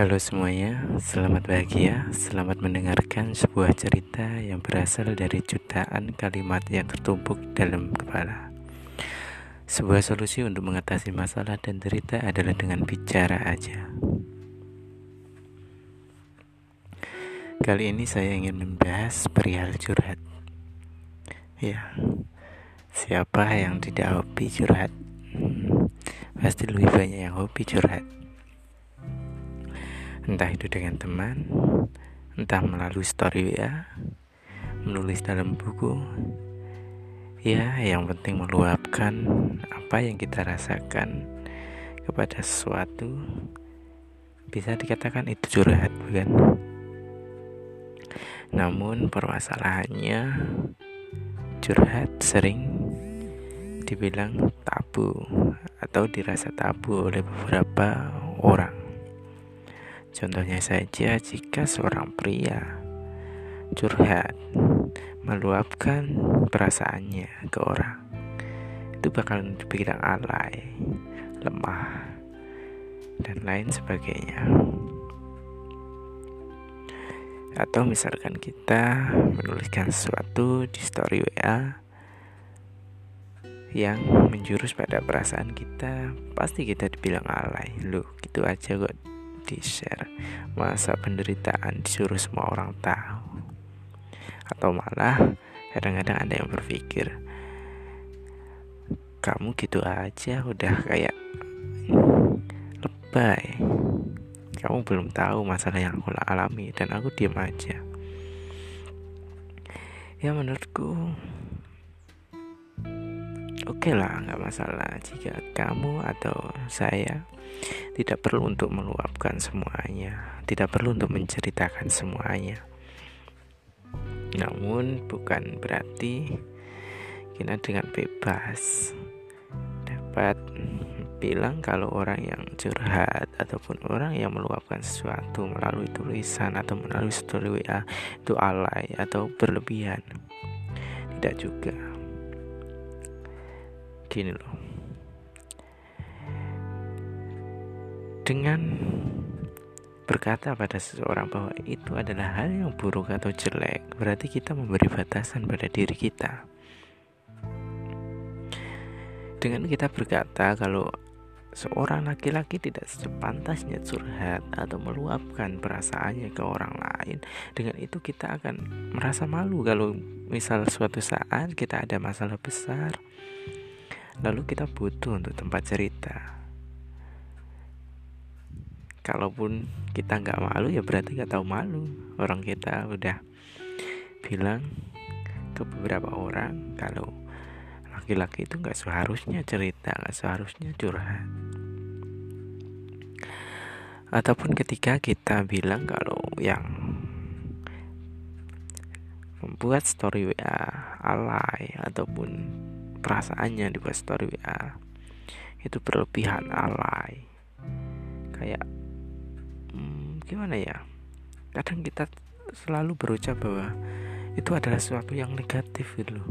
Halo semuanya, selamat bahagia, selamat mendengarkan sebuah cerita yang berasal dari jutaan kalimat yang tertumpuk dalam kepala. Sebuah solusi untuk mengatasi masalah dan cerita adalah dengan bicara aja. Kali ini saya ingin membahas perihal curhat. Ya, siapa yang tidak hobi curhat? Hmm, pasti lebih banyak yang hobi curhat entah itu dengan teman, entah melalui story WA, menulis dalam buku. Ya, yang penting meluapkan apa yang kita rasakan kepada sesuatu. Bisa dikatakan itu curhat, bukan? Namun permasalahannya curhat sering dibilang tabu atau dirasa tabu oleh beberapa orang. Contohnya saja jika seorang pria curhat meluapkan perasaannya ke orang itu bakal dibilang alay, lemah dan lain sebagainya. Atau misalkan kita menuliskan sesuatu di story WA yang menjurus pada perasaan kita, pasti kita dibilang alay. Loh, gitu aja kok di share masa penderitaan disuruh semua orang tahu? Atau malah kadang-kadang ada yang berpikir kamu gitu aja udah kayak lebay. Kamu belum tahu masalah yang aku alami dan aku diam aja. Ya menurutku oke lah nggak masalah jika kamu atau saya tidak perlu untuk meluapkan semuanya, tidak perlu untuk menceritakan semuanya. Namun bukan berarti kita dengan bebas dapat bilang kalau orang yang curhat ataupun orang yang meluapkan sesuatu melalui tulisan atau melalui story WA itu alay atau berlebihan. Tidak juga. Gini loh. dengan berkata pada seseorang bahwa itu adalah hal yang buruk atau jelek, berarti kita memberi batasan pada diri kita. Dengan kita berkata kalau seorang laki-laki tidak sepantasnya curhat atau meluapkan perasaannya ke orang lain, dengan itu kita akan merasa malu kalau misal suatu saat kita ada masalah besar, lalu kita butuh untuk tempat cerita. Kalaupun kita nggak malu ya berarti nggak tahu malu. Orang kita udah bilang ke beberapa orang kalau laki-laki itu nggak seharusnya cerita nggak seharusnya curhat. Ataupun ketika kita bilang kalau yang membuat story WA alay ataupun perasaannya dibuat story WA itu berlebihan alay. Kayak gimana ya? Kadang kita selalu berucap bahwa itu adalah sesuatu yang negatif gitu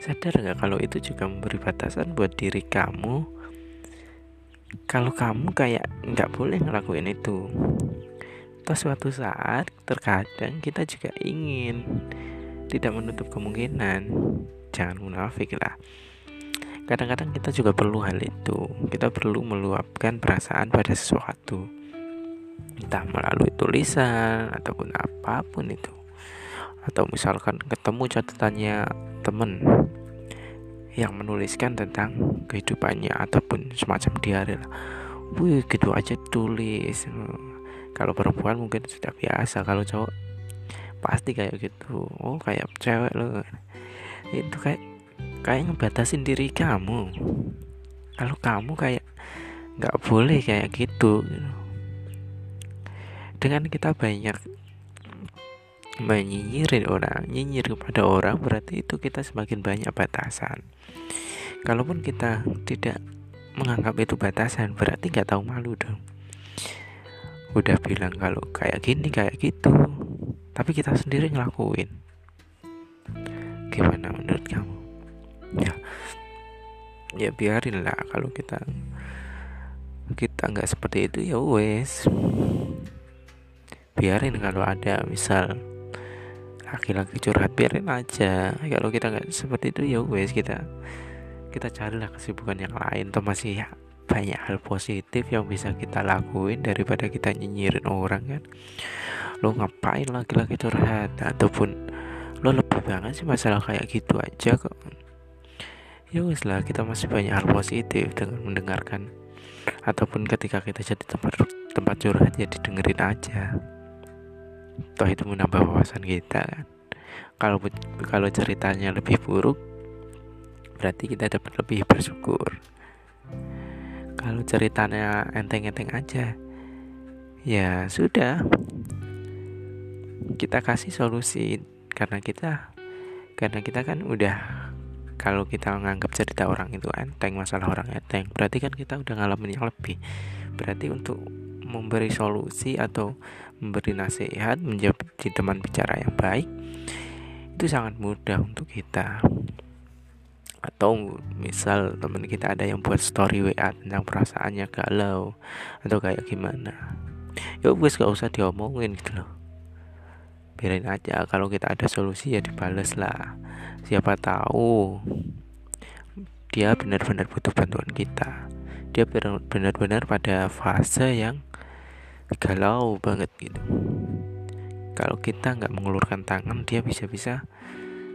sadar nggak kalau itu juga memberi batasan buat diri kamu? Kalau kamu kayak nggak boleh ngelakuin itu atau suatu saat terkadang kita juga ingin tidak menutup kemungkinan jangan munafik lah. Kadang-kadang kita juga perlu hal itu. Kita perlu meluapkan perasaan pada sesuatu. Entah melalui tulisan ataupun apa pun itu. Atau misalkan ketemu catatannya temen yang menuliskan tentang kehidupannya ataupun semacam diari lah. Wih gitu aja tulis kalau perempuan mungkin sudah biasa kalau cowok pasti kayak gitu. Oh kayak cewek loh itu kayak kayak ngebatasin diri kamu. Kalau kamu kayak nggak boleh kayak gitu dengan kita banyak menyinyirin orang nyinyir kepada orang berarti itu kita semakin banyak batasan. Kalaupun kita tidak menganggap itu batasan berarti nggak tahu malu dong. Udah bilang kalau kayak gini kayak gitu. Tapi kita sendiri ngelakuin gimana menurut kamu? Ya. Ya biarin lah kalau kita kita nggak seperti itu ya wes. Biarin kalau ada misal laki-laki curhat biarin aja. Kalau kita nggak seperti itu ya wes kita kita carilah kesibukan yang lain. Atau masih ya, banyak hal positif yang bisa kita lakuin daripada kita nyinyirin orang kan? Lo ngapain laki-laki curhat? Ataupun lo lebih banget sih masalah kayak gitu aja kok. Ya wes lah kita masih banyak hal positif dengan mendengarkan. Ataupun ketika kita jadi tempat tempat curhat ya didengerin aja. Toh itu menambah wawasan kita kan. Kalau kalau ceritanya lebih buruk berarti kita dapat lebih bersyukur. Kalau ceritanya enteng-enteng aja ya sudah. Kita kasih solusi karena kita karena kita kan udah kalau kita menganggap cerita orang itu enteng masalah orang enteng berarti kan kita udah ngalamin yang lebih. Berarti untuk memberi solusi atau memberi nasihat menjadi teman bicara yang baik itu sangat mudah untuk kita. Atau misal teman kita ada yang buat story WA tentang perasaannya galau atau kayak gimana. Ya wes gak usah diomongin gitu loh biarin aja. Kalau kita ada solusi ya dibales lah. Siapa tahu dia benar-benar butuh bantuan kita. Dia benar-benar pada fase yang galau banget gitu. Kalau kita nggak mengulurkan tangan dia bisa-bisa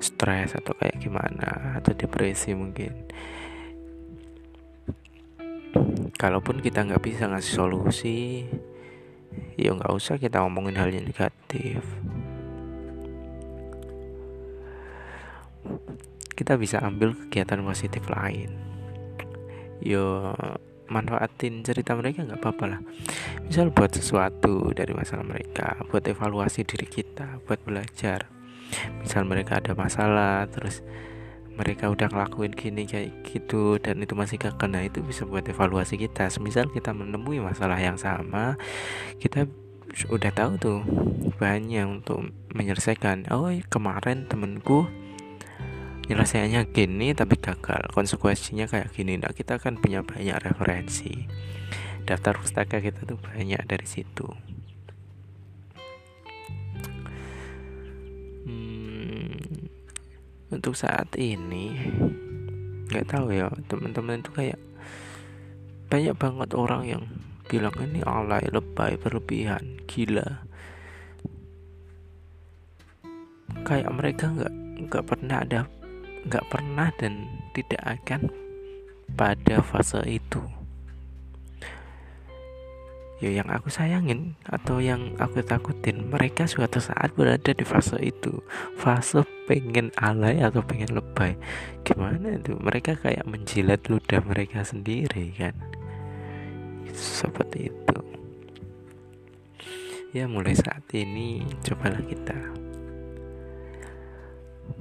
stres atau kayak gimana atau depresi mungkin. Kalaupun kita nggak bisa ngasih solusi ya nggak usah kita ngomongin hal yang negatif kita bisa ambil kegiatan positif lain. Yo manfaatin cerita mereka nggak apa-apa lah. Misal buat sesuatu dari masalah mereka buat evaluasi diri kita buat belajar. Misal mereka ada masalah terus mereka udah ngelakuin gini kayak gitu dan itu masih gak kena itu bisa buat evaluasi kita. Semisal kita menemui masalah yang sama kita udah tahu tuh bahannya untuk menyelesaikan. Oh kemarin temenku nyelesaiannya gini tapi gagal. Konsekuensinya kayak gini. Nah kita kan punya banyak referensi. Daftar pustaka kita tuh banyak dari situ. Hmm, untuk saat ini nggak tahu ya. Teman-teman itu kayak banyak banget orang yang bilang ini alay lebay berlebihan gila. Kayak mereka nggak nggak pernah ada nggak pernah dan tidak akan pada fase itu. Ya yang aku sayangin atau yang aku takutin mereka suatu saat berada di fase itu. Fase pengen alay atau pengen lebay. Gimana itu? Mereka kayak menjilat ludah mereka sendiri kan? Seperti itu. Ya mulai saat ini cobalah kita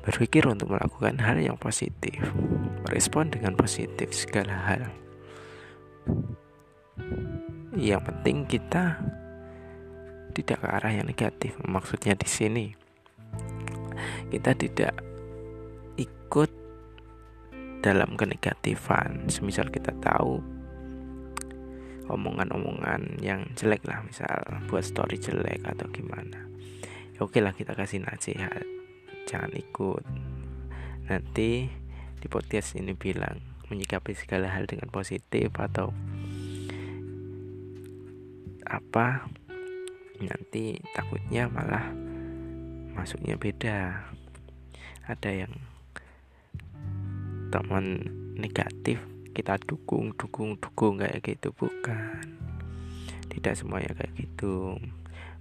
berpikir untuk melakukan hal yang positif, merespon dengan positif segala hal. Yang penting kita tidak ke arah yang negatif. Maksudnya di sini kita tidak ikut dalam kenegatifan. Semisal kita tahu omongan-omongan yang jelek lah, misal buat story jelek atau gimana. Ya oke lah kita kasih nasihat jangan ikut. Nanti di podcast ini bilang menyikapi segala hal dengan positif atau apa nanti takutnya malah masuknya beda. Ada yang teman negatif kita dukung dukung dukung kayak gitu. Bukan. Tidak semuanya kayak gitu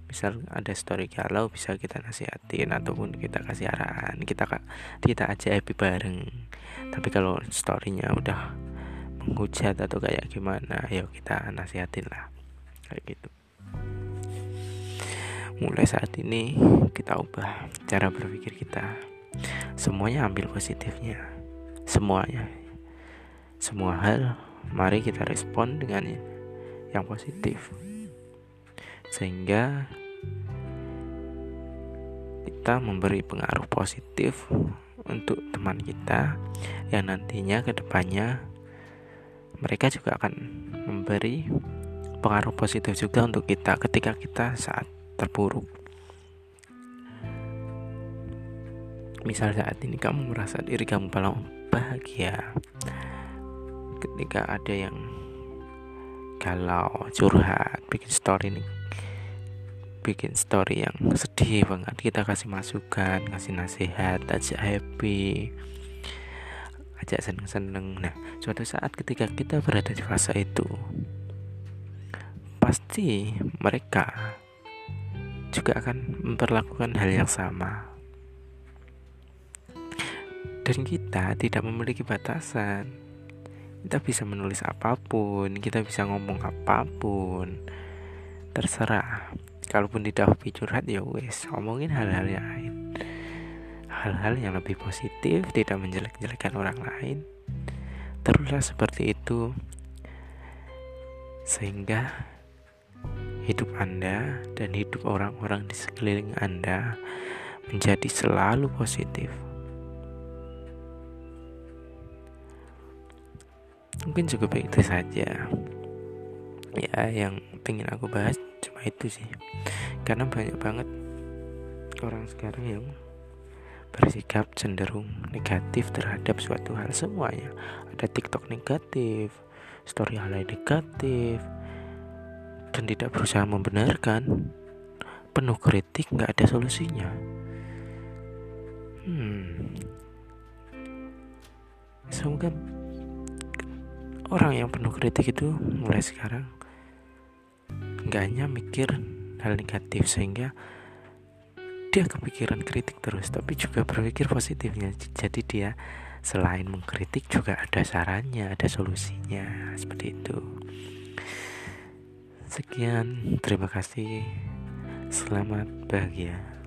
misal ada story galau bisa kita nasihatin ataupun kita kasih arahan. Kita kita aja happy bareng. Tapi kalau storynya udah menghujat atau kayak gimana yuk kita nasihatin lah. Kayak gitu. Mulai saat ini kita ubah cara berpikir kita. Semuanya ambil positifnya. Semuanya. Semua hal mari kita respon dengan yang positif sehingga kita memberi pengaruh positif untuk teman kita yang nantinya ke depannya mereka juga akan memberi pengaruh positif juga untuk kita ketika kita saat terpuruk. Misal saat ini kamu merasa diri kamu paling bahagia ketika ada yang galau curhat bikin story nih. Bikin story yang sedih banget. Kita kasih masukan kasih nasihat ajak happy. Ajak seneng-seneng. Nah suatu saat ketika kita berada di fase itu pasti mereka juga akan memperlakukan hal yang sama. Dan kita tidak memiliki batasan kita bisa menulis apa pun kita bisa ngomong apa pun. Terserah. Kalaupun tidak hobi curhat ya wes ngomongin hal-hal yang lain. Hal-hal yang lebih positif tidak menjelek-jelekan orang lain. Teruslah seperti itu. Sehingga hidup Anda dan hidup orang-orang di sekeliling Anda menjadi selalu positif. Mungkin cukup itu saja. Ya yang pengen aku bahas cuma itu sih. Karena banyak banget orang sekarang yang bersikap cenderung negatif terhadap suatu hal semuanya. Ada TikTok negatif story hal negatif dan tidak berusaha membenarkan. Penuh kritik nggak ada solusinya. Hmm. Semoga orang yang penuh kritik itu mulai sekarang nggak hanya mikir hal negatif sehingga dia kepikiran kritik terus tapi juga berpikir positifnya. Jadi dia selain mengkritik juga ada sarannya ada solusinya seperti itu. Sekian terima kasih. Selamat bahagia